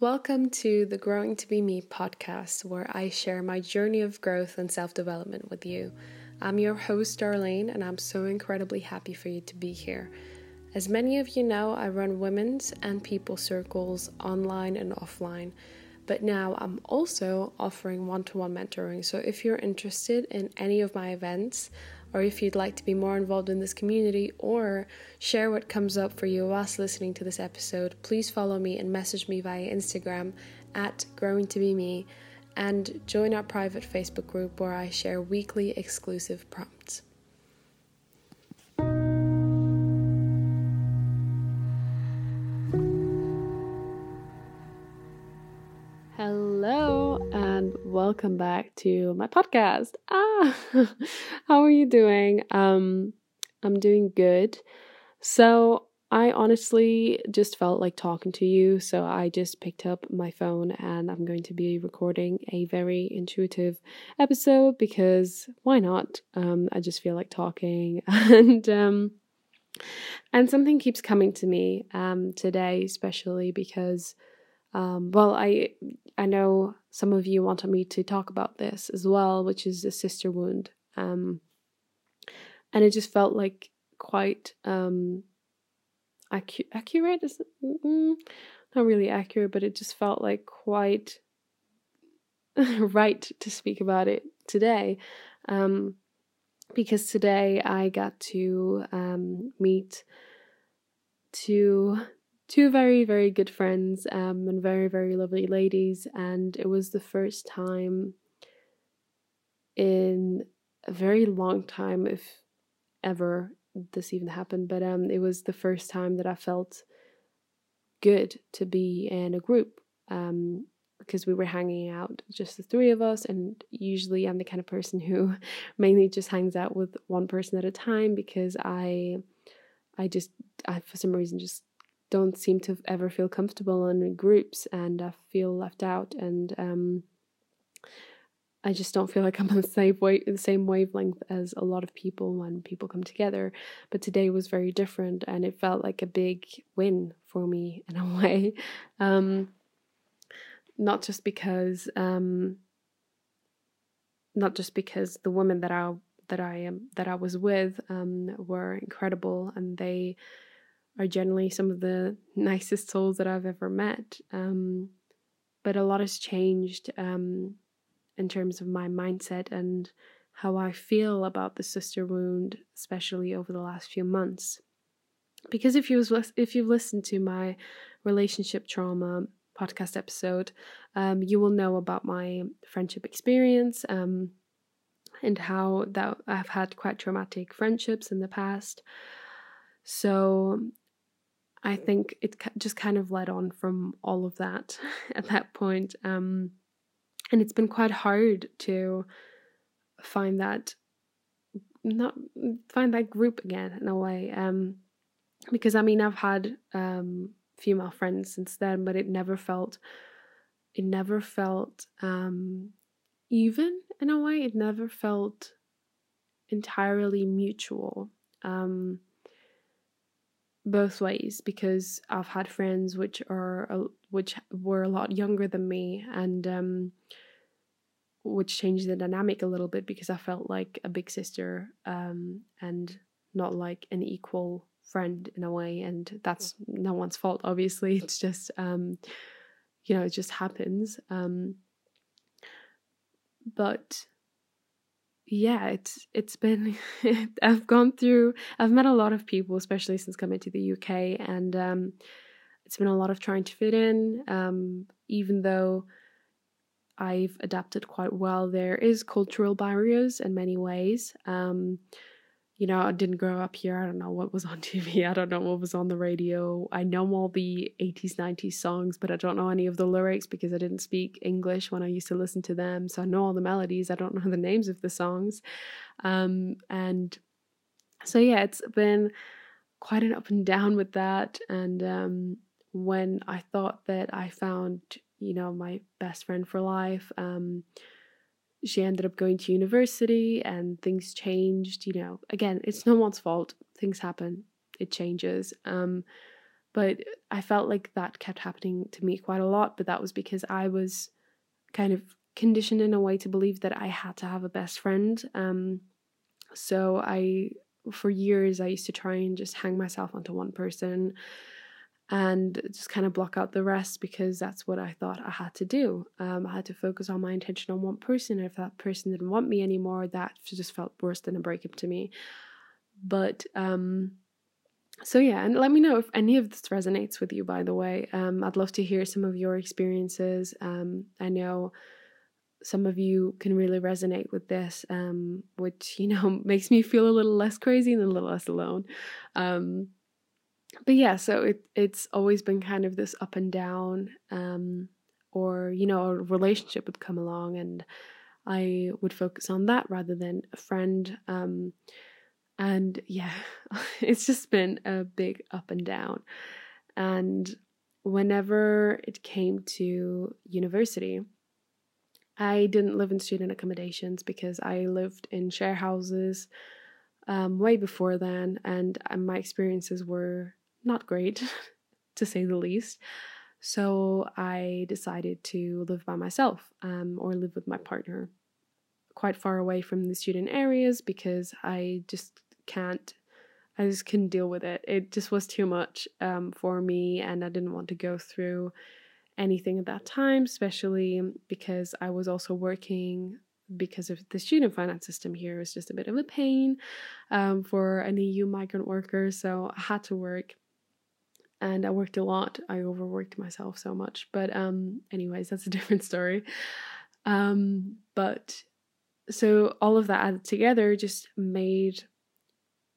Welcome to the Growing to Be Me podcast, where I share my journey of growth and self development with you. I'm your host, Darlene, and I'm so incredibly happy for you to be here. As many of you know, I run women's and people circles online and offline, but now I'm also offering one to one mentoring. So if you're interested in any of my events, or if you'd like to be more involved in this community or share what comes up for you whilst listening to this episode, please follow me and message me via Instagram at growing to be me and join our private Facebook group where I share weekly exclusive prompts. Welcome back to my podcast. Ah, how are you doing? Um, I'm doing good. So, I honestly just felt like talking to you, so I just picked up my phone and I'm going to be recording a very intuitive episode because why not? Um, I just feel like talking and um, and something keeps coming to me um today, especially because um, well, I I know some of you wanted me to talk about this as well, which is a sister wound, um, and it just felt like quite um, acu- accurate. Is mm, not really accurate, but it just felt like quite right to speak about it today, um, because today I got to um, meet two two very very good friends um, and very very lovely ladies and it was the first time in a very long time if ever this even happened but um it was the first time that I felt good to be in a group um because we were hanging out just the three of us and usually I'm the kind of person who mainly just hangs out with one person at a time because I I just I for some reason just don't seem to ever feel comfortable in groups and I feel left out and um, I just don't feel like I'm on the same wave, the same wavelength as a lot of people when people come together. But today was very different, and it felt like a big win for me in a way. Um, not just because, um, not just because the women that I that I am that I was with um, were incredible, and they are generally some of the nicest souls that I've ever met. Um, but a lot has changed um, in terms of my mindset and how I feel about the sister wound, especially over the last few months. Because if you if you've listened to my relationship trauma podcast episode, um, you will know about my friendship experience um, and how that I've had quite traumatic friendships in the past. So I think it just kind of led on from all of that at that point. Um, and it's been quite hard to find that not find that group again in a way um, because i mean i've had um, female friends since then but it never felt it never felt um, even in a way it never felt entirely mutual um, both ways because I've had friends which are which were a lot younger than me and um, which changed the dynamic a little bit because I felt like a big sister um, and not like an equal friend in a way and that's no one's fault obviously. It's just um, you know it just happens um, but yeah, it's it's been I've gone through I've met a lot of people, especially since coming to the UK, and um, it's been a lot of trying to fit in. Um, even though I've adapted quite well, there is cultural barriers in many ways. Um, you know, I didn't grow up here. I don't know what was on TV. I don't know what was on the radio. I know all the 80s, 90s songs, but I don't know any of the lyrics because I didn't speak English when I used to listen to them. So I know all the melodies. I don't know the names of the songs. Um, and so, yeah, it's been quite an up and down with that. And um, when I thought that I found, you know, my best friend for life, um, she ended up going to university and things changed you know. Again it's no one's fault. Things happen. It changes. Um But I felt like that kept happening to me quite a lot, but that was because I was kind of conditioned in a way to believe that I had to have a best friend. Um, so I, for years, I used to try and just hang myself onto one person and just kind of block out the rest because that's what I thought I had to do. Um, I had to focus on my intention on one person. And if that person didn't want me anymore, that just felt worse than a breakup to me. But um, so yeah, and let me know if any of this resonates with you. By the way, um, I'd love to hear some of your experiences. Um, I know some of you can really resonate with this, um, which you know makes me feel a little less crazy and a little less alone. But yeah, so it it's always been kind of this up and down, um, or you know, a relationship would come along and I would focus on that rather than a friend. Um, and yeah, it's just been a big up and down. And whenever it came to university, I didn't live in student accommodations because I lived in share houses um, way before then, and uh, my experiences were not great, to say the least. So I decided to live by myself um, or live with my partner quite far away from the student areas because I just can't, I just couldn't deal with it. It just was too much um, for me and I didn't want to go through anything at that time, especially because I was also working because of the student finance system here was just a bit of a pain um, for an EU migrant worker. So I had to work and I worked a lot. I overworked myself so much. But um anyways, that's a different story. Um but so all of that added together just made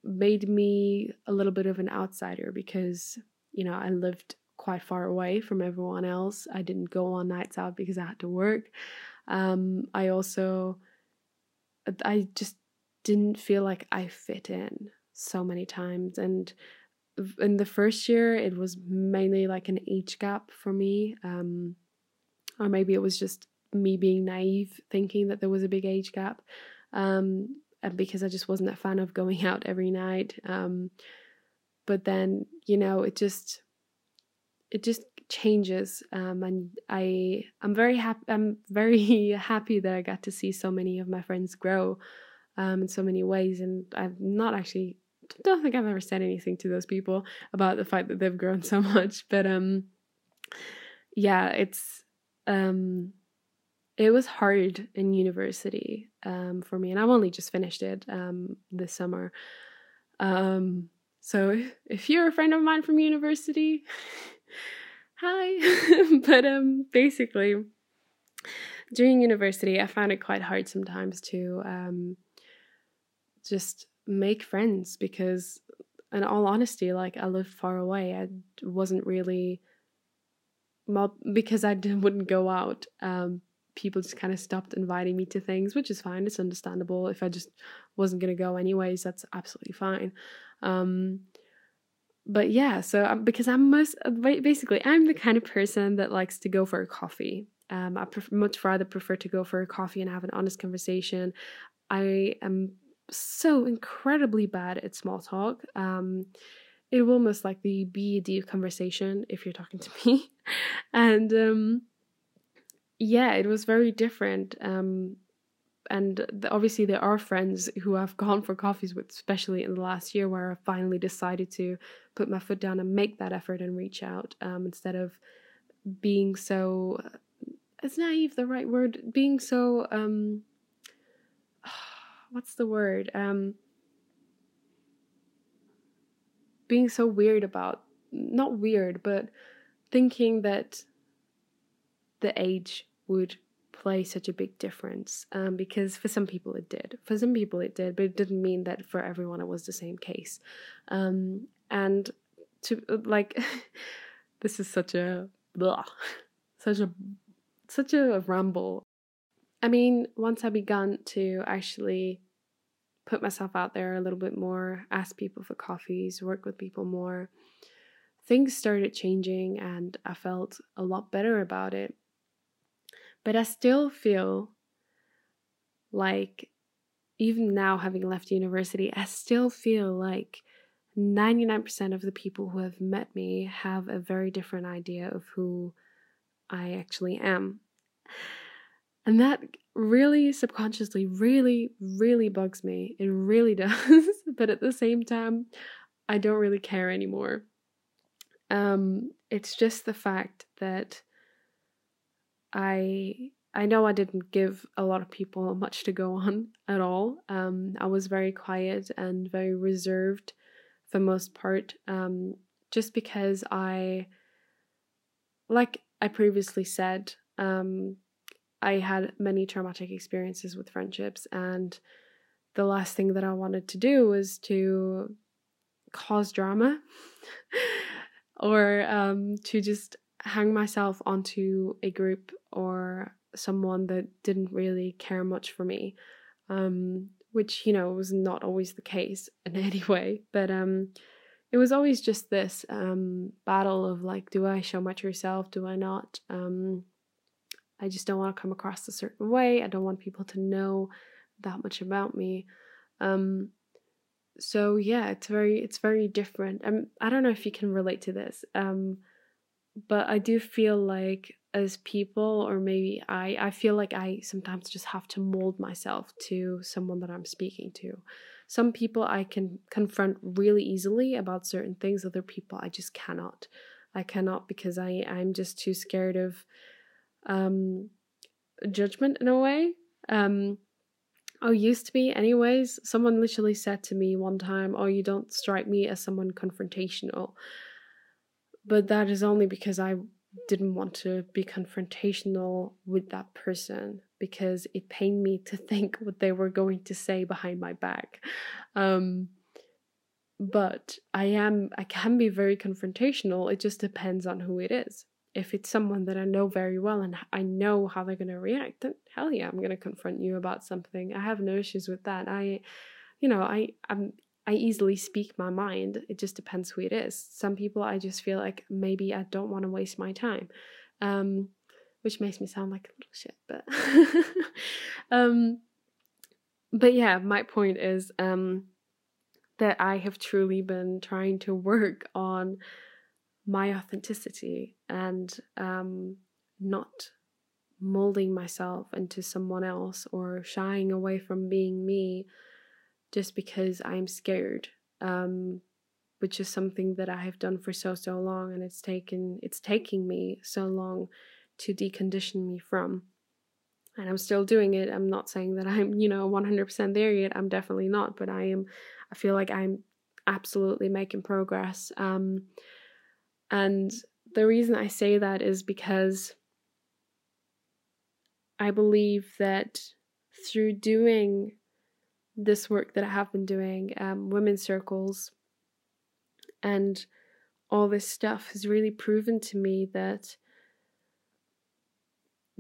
made me a little bit of an outsider because you know, I lived quite far away from everyone else. I didn't go on nights out because I had to work. Um I also I just didn't feel like I fit in so many times and in the first year it was mainly like an age gap for me um, or maybe it was just me being naive thinking that there was a big age gap um, and because i just wasn't a fan of going out every night um, but then you know it just it just changes um, and i i'm very happy i'm very happy that i got to see so many of my friends grow um, in so many ways and i'm not actually don't think I've ever said anything to those people about the fact that they've grown so much. But um yeah, it's um it was hard in university um for me and I've only just finished it um this summer. Um so if you're a friend of mine from university, hi. but um basically during university I found it quite hard sometimes to um just make friends because in all honesty like i lived far away. I wasn't really well because i wouldn't go out um, people just kind of stopped inviting me to things which is fine. It's understandable. If i just wasn't going to go anyways that's absolutely fine. Um, but yeah so um, because i'm most uh, basically i'm the kind of person that likes to go for a coffee. Um, i pref- much rather prefer to go for a coffee and have an honest conversation. I am so incredibly bad at small talk. Um, it will most likely be a deep conversation if you're talking to me. and um, yeah, it was very different. Um, and obviously, there are friends who I've gone for coffees with, especially in the last year, where I finally decided to put my foot down and make that effort and reach out um, instead of being so. Is naive the right word? Being so um, what's the word? Um, being so weird about not weird, but thinking that the age would play such a big difference um, because for some people it did. For some people it did, but it didn't mean that for everyone it was the same case. Um, and to like, this is such a blah, such a such a ramble I mean, once I began to actually put myself out there a little bit more, ask people for coffees, work with people more, things started changing and I felt a lot better about it. But I still feel like, even now having left university, I still feel like 99% of the people who have met me have a very different idea of who I actually am. And that really subconsciously, really, really bugs me. It really does. but at the same time, I don't really care anymore. Um, it's just the fact that I I know I didn't give a lot of people much to go on at all. Um, I was very quiet and very reserved for most part, um, just because I, like I previously said, um, I had many traumatic experiences with friendships, and the last thing that I wanted to do was to cause drama or um, to just hang myself onto a group or someone that didn't really care much for me. Um, which you know was not always the case in any way but um it was always just this um battle of like do i show my true self do i not um i just don't want to come across a certain way i don't want people to know that much about me um so yeah it's very it's very different um, i don't know if you can relate to this um but i do feel like as people or maybe I I feel like I sometimes just have to mold myself to someone that I'm speaking to. Some people I can confront really easily about certain things, other people I just cannot. I cannot because I I'm just too scared of um judgment in a way. Um Oh, used to be, anyways. Someone literally said to me one time, Oh, you don't strike me as someone confrontational. But that is only because I didn't want to be confrontational with that person because it pained me to think what they were going to say behind my back. Um, but I am I can be very confrontational. It just depends on who it is. If it's someone that I know very well and I know how they're gonna react, then hell yeah, I'm gonna confront you about something. I have no issues with that. I you know, I I'm I easily speak my mind. It just depends who it is. Some people I just feel like maybe I don't want to waste my time. Um, which makes me sound like a little shit, but um but yeah, my point is um that I have truly been trying to work on my authenticity and um not molding myself into someone else or shying away from being me just because I'm scared, um, which is something that I have done for so so long, and it's taken it's taking me so long to decondition me from. And I'm still doing it. I'm not saying that I'm, you know, 100% there yet. I'm definitely not, but I am. I feel like I'm absolutely making progress. Um, and the reason I say that is because I believe that through doing this work that I have been doing, um, women's circles, and all this stuff has really proven to me that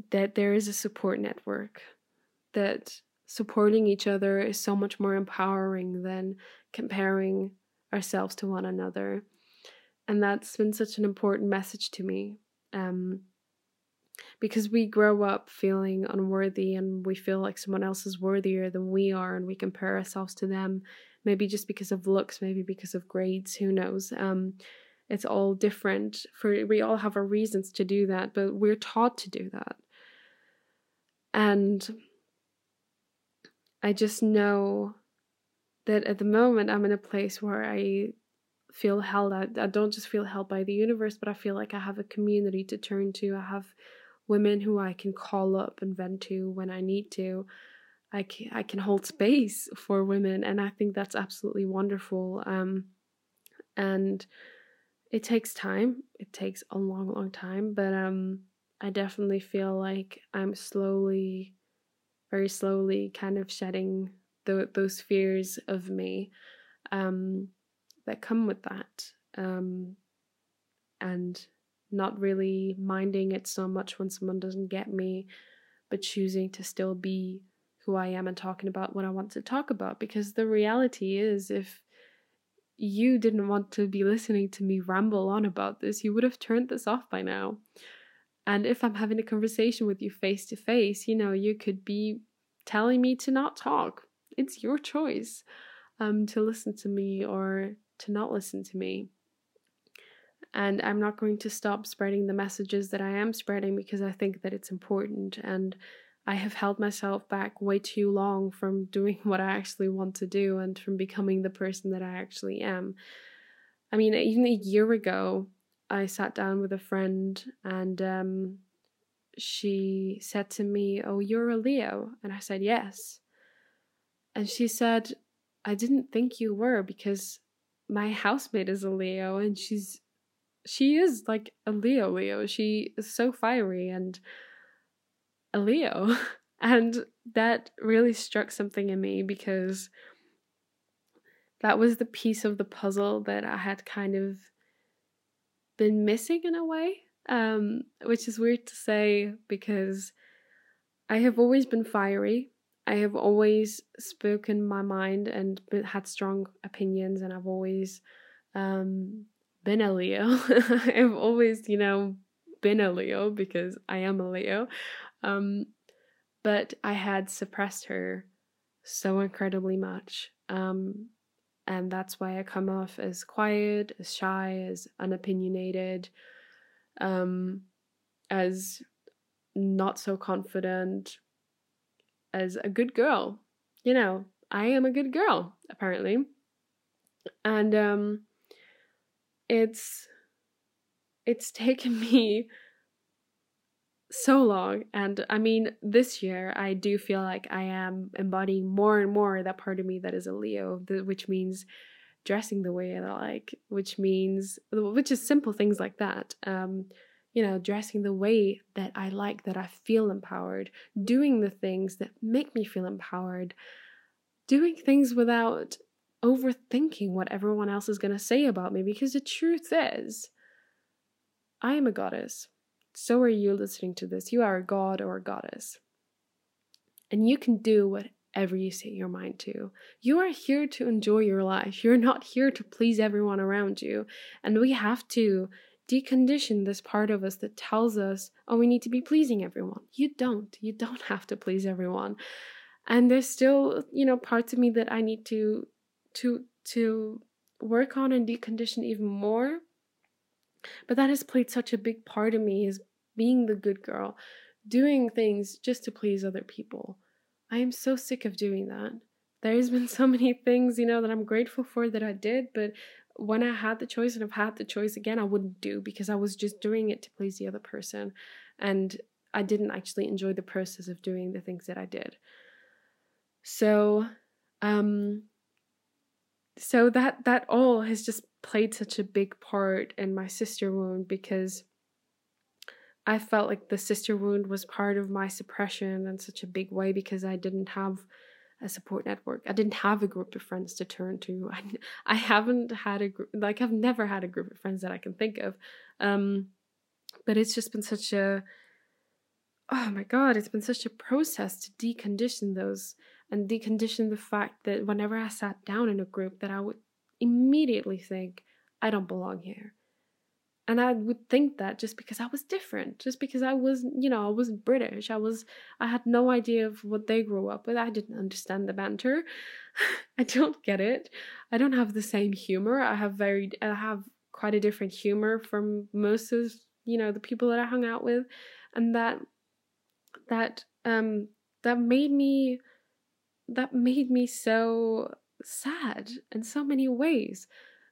that there is a support network that supporting each other is so much more empowering than comparing ourselves to one another and that's been such an important message to me um, because we grow up feeling unworthy and we feel like someone else is worthier than we are and we compare ourselves to them maybe just because of looks maybe because of grades who knows? Um, it's all different for we all have our reasons to do that but we're taught to do that. And i just know that at the moment i'm in a place where i feel held I, don't just feel held by the universe but i feel like i have a community to turn to i have women who I can call up and vent to when I need to. I can, I can hold space for women, and I think that's absolutely wonderful. Um, and it takes time. It takes a long, long time, but um, I definitely feel like I'm slowly, very slowly, kind of shedding the, those fears of me um, that come with that. Um, and not really minding it so much when someone doesn't get me, but choosing to still be who I am and talking about what I want to talk about. Because the reality is, if you didn't want to be listening to me ramble on about this, you would have turned this off by now. And if I'm having a conversation with you face to face, you know, you could be telling me to not talk. It's your choice um, to listen to me or to not listen to me. And I'm not going to stop spreading the messages that I am spreading because I think that it's important. And I have held myself back way too long from doing what I actually want to do and from becoming the person that I actually am. I mean, even a year ago, I sat down with a friend and um, she said to me, Oh, you're a Leo. And I said, Yes. And she said, I didn't think you were because my housemate is a Leo and she's she is like a Leo Leo. She is so fiery and a Leo. And that really struck something in me because that was the piece of the puzzle that I had kind of been missing in a way, um, which is weird to say because I have always been fiery. I have always spoken my mind and had strong opinions, and I've always um, been a Leo. I've always, you know, been a Leo because I am a Leo. Um, but I had suppressed her so incredibly much. Um, and that's why I come off as quiet, as shy, as unopinionated, um, as not so confident, as a good girl. You know, I am a good girl, apparently. And um, it's it's taken me so long. And I mean, this year I do feel like I am embodying more and more that part of me that is a Leo, which means dressing the way I like, which means, which is simple things like that. Um, you know, dressing the way that I like, that I feel empowered, doing the things that make me feel empowered, doing things without overthinking what everyone else is going to say about me. Because the truth is, I am a goddess. So are you listening to this. You are a god or a goddess. And you can do whatever you set your mind to. You are here to enjoy your life. You're not here to please everyone around you. And we have to decondition this part of us that tells us, oh, we need to be pleasing everyone. You don't. You don't have to please everyone. And there's still, you know, parts of me that I need to to to work on and decondition even more but that has played such a big part of me is being the good girl, doing things just to please other people. I am so sick of doing that. There's been so many things, you know, that I'm grateful for that I did, but when I had the choice and I've had the choice again, I wouldn't do because I was just doing it to please the other person. And I didn't actually enjoy the process of doing the things that I did. So, um, so that that all has just played such a big part in my sister wound because I felt like the sister wound was part of my suppression in such a big way because I didn't have a support network. I didn't have a group of friends to turn to. I, I haven't had a group, like, I've never had a group of friends that I can think of. Um, but it's just been such a, oh my God, it's been such a process to decondition those and decondition the fact that whenever I sat down in a group that I would immediately think, I don't belong here. And I would think that just because I was different, just because I was, you know, I wasn't British. I was, I had no idea of what they grew up with. I didn't understand the banter. I don't get it. I don't have the same humor. I have very, I have quite a different humor from most of, you know, the people that I hung out with. And that, that, um, that made me, that made me so sad in so many ways.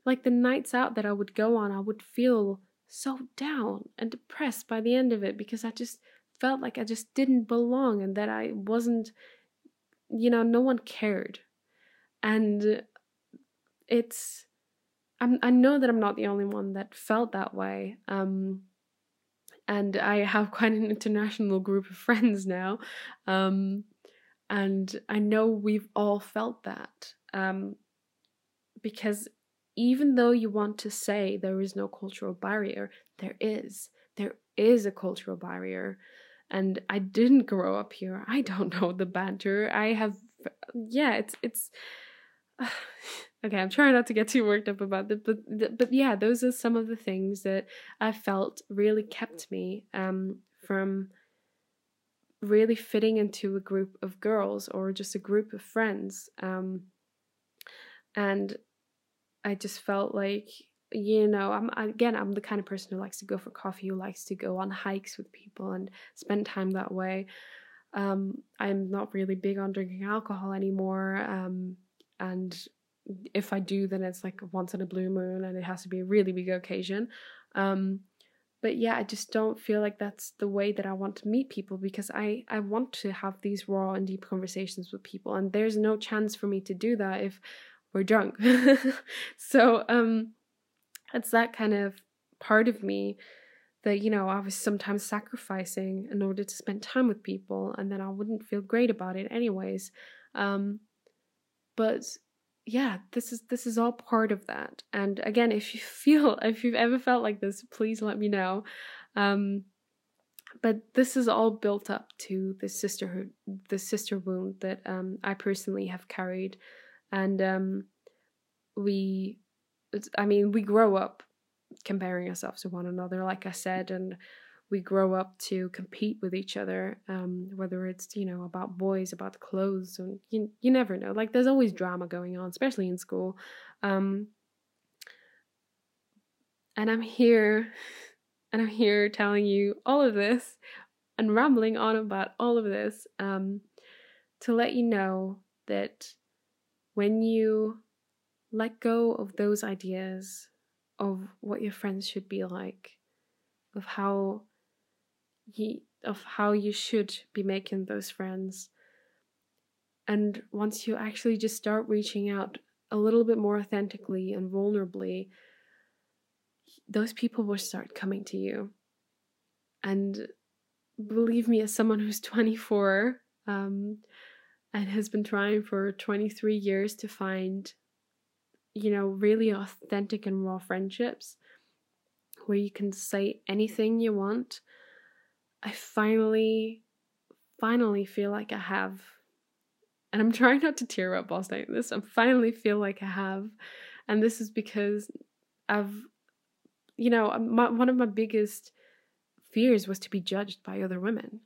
Like the nights out that I would go on, I would feel so down and depressed by the end of it because I just felt like I just didn't belong and that I wasn't, you know, no one cared. And it's, I'm, I know that I'm not the only one that felt that way. Um, and I have quite an international group of friends now. Um, and I know we've all felt that. Um, because even though you want to say there is no cultural barrier, there is. There is a cultural barrier. And I didn't grow up here. I don't know the banter. I have, yeah, it's, it's, okay, I'm trying not to get too worked up about it, but, but yeah, those are some of the things that I felt really kept me um, from really fitting into a group of girls or just a group of friends. Um, and I just felt like you know i'm again i'm the kind of person who likes to go for coffee who likes to go on hikes with people and spend time that way. Um, i'm not really big on drinking alcohol anymore um, and if i do then it's like once in a blue moon and it has to be a really big occasion. Um, but yeah i just don't feel like that's the way that i want to meet people because i i want to have these raw and deep conversations with people and there's no chance for me to do that if we're drunk. So um it's that kind of part of me that you know I was sometimes sacrificing in order to spend time with people and then I wouldn't feel great about it anyways. Um but yeah this is this is all part of that. And again if you feel if you've ever felt like this please let me know. Um but this is all built up to the sisterhood the sister wound that um I personally have carried and um we I mean, we grow up comparing ourselves to one another, like I said, and we grow up to compete with each other. Um, whether it's you know about boys, about clothes, and you you never know. Like there's always drama going on, especially in school. Um, and I'm here, and I'm here telling you all of this, and rambling on about all of this, um, to let you know that when you let go of those ideas of what your friends should be like, of how you of how you should be making those friends. And once you actually just start reaching out a little bit more authentically and vulnerably, those people will start coming to you. And believe me, as someone who's 24 um, and has been trying for 23 years to find you know, really authentic and raw friendships where you can say anything you want. I finally, finally feel like I have, and I'm trying not to tear up while saying this, I finally feel like I have. And this is because I've, you know, my, one of my biggest fears was to be judged by other women.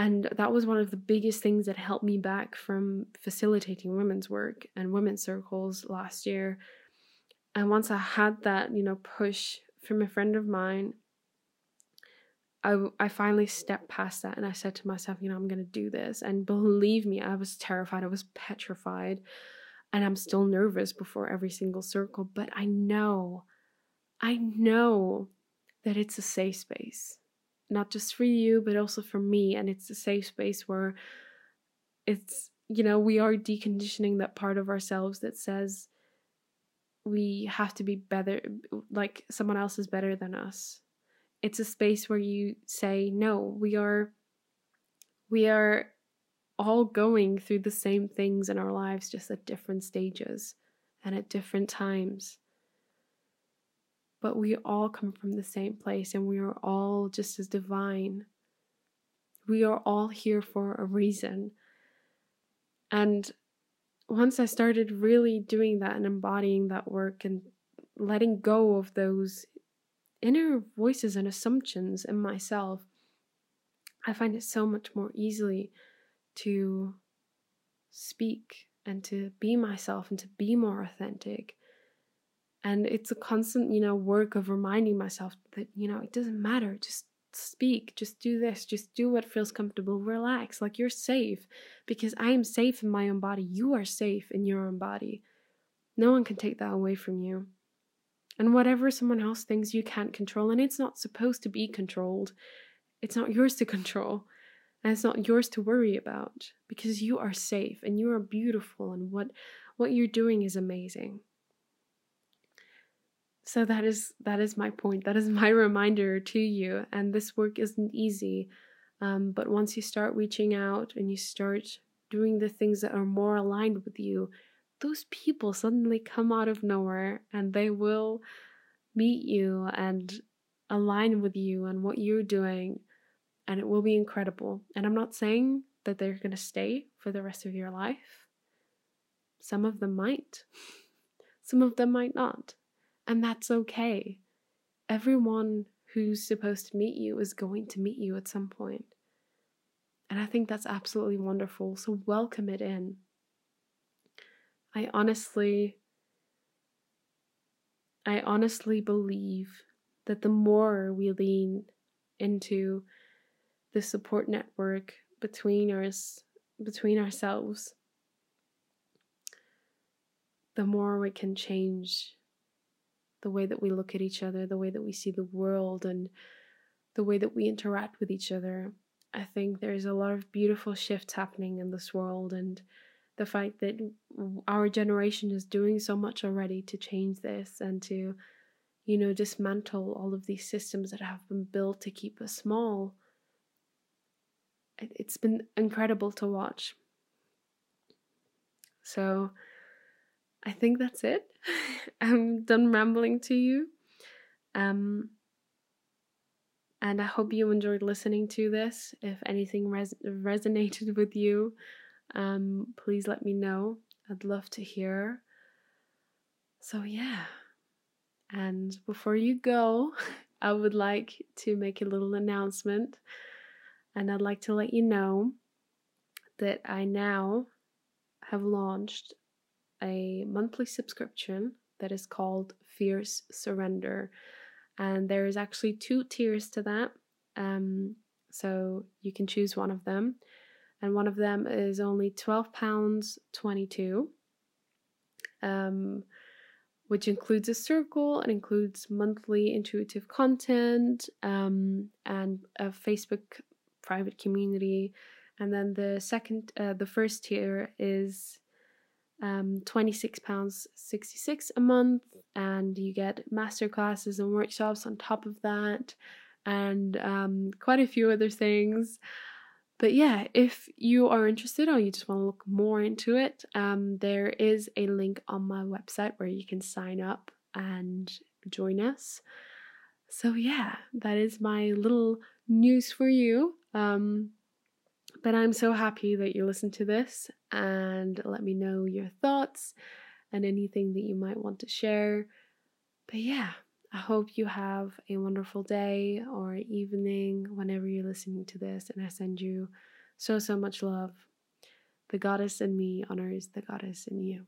And that was one of the biggest things that helped me back from facilitating women's work and women's circles last year. And once I had that, you know, push from a friend of mine, I, I finally stepped past that and I said to myself, you know, I'm going to do this. And believe me, I was terrified. I was petrified. And I'm still nervous before every single circle. But I know, I know that it's a safe space not just for you but also for me and it's a safe space where it's you know we are deconditioning that part of ourselves that says we have to be better like someone else is better than us. It's a space where you say no we are we are all going through the same things in our lives just at different stages and at different times but we all come from the same place and we are all just as divine. We are all here for a reason. And once I started really doing that and embodying that work and letting go of those inner voices and assumptions in myself, I find it so much more easily to speak and to be myself and to be more authentic and it's a constant you know work of reminding myself that you know it doesn't matter. Just speak just do this just do what feels comfortable relax like you're safe. Because i am safe in my own body. You are safe in your own body. No one can take that away from you. And whatever someone else thinks you can't control and it's not supposed to be controlled it's not yours to control and it's not yours to worry about because you are safe and you are beautiful and what what you're doing is amazing so that is that is my point. That is my reminder to you. And this work isn't easy. Um, but once you start reaching out and you start doing the things that are more aligned with you those people suddenly come out of nowhere and they will meet you and align with you and what you're doing and it will be incredible. And i'm not saying that they're going to stay for the rest of your life. Some of them might. Some of them might not and that's okay. Everyone who's supposed to meet you is going to meet you at some point. And I think that's absolutely wonderful. So welcome it in. I honestly I honestly believe that the more we lean into the support network between us between ourselves the more we can change the way that we look at each other the way that we see the world and the way that we interact with each other. I think there's a lot of beautiful shifts happening in this world and the fact that our generation is doing so much already to change this and to you know dismantle all of these systems that have been built to keep us small it's been incredible to watch. So i think that's it i'm done rambling to you um and i hope you enjoyed listening to this if anything res- resonated with you um, please let me know. I'd love to hear. So, yeah. And before you go, I would like to make a little announcement. And I'd like to let you know that I now have launched a monthly subscription that is called Fierce Surrender. And there is actually two tiers to that. Um, so you can choose one of them and one of them is only £12.22, um, which includes a circle and includes monthly intuitive content um, and a Facebook private community. And then the second, uh, the first tier is um, £26.66 a month, and you get masterclasses and workshops on top of that, and um, quite a few other things. But yeah, if you are interested or you just want to look more into it, um, there is a link on my website where you can sign up and join us. So yeah, that is my little news for you. Um, but I'm so happy that you listened to this and let me know your thoughts and anything that you might want to share. But yeah, I hope you have a wonderful day or evening whenever you're listening to this, and I send you so, so much love. The goddess in me honors the goddess in you.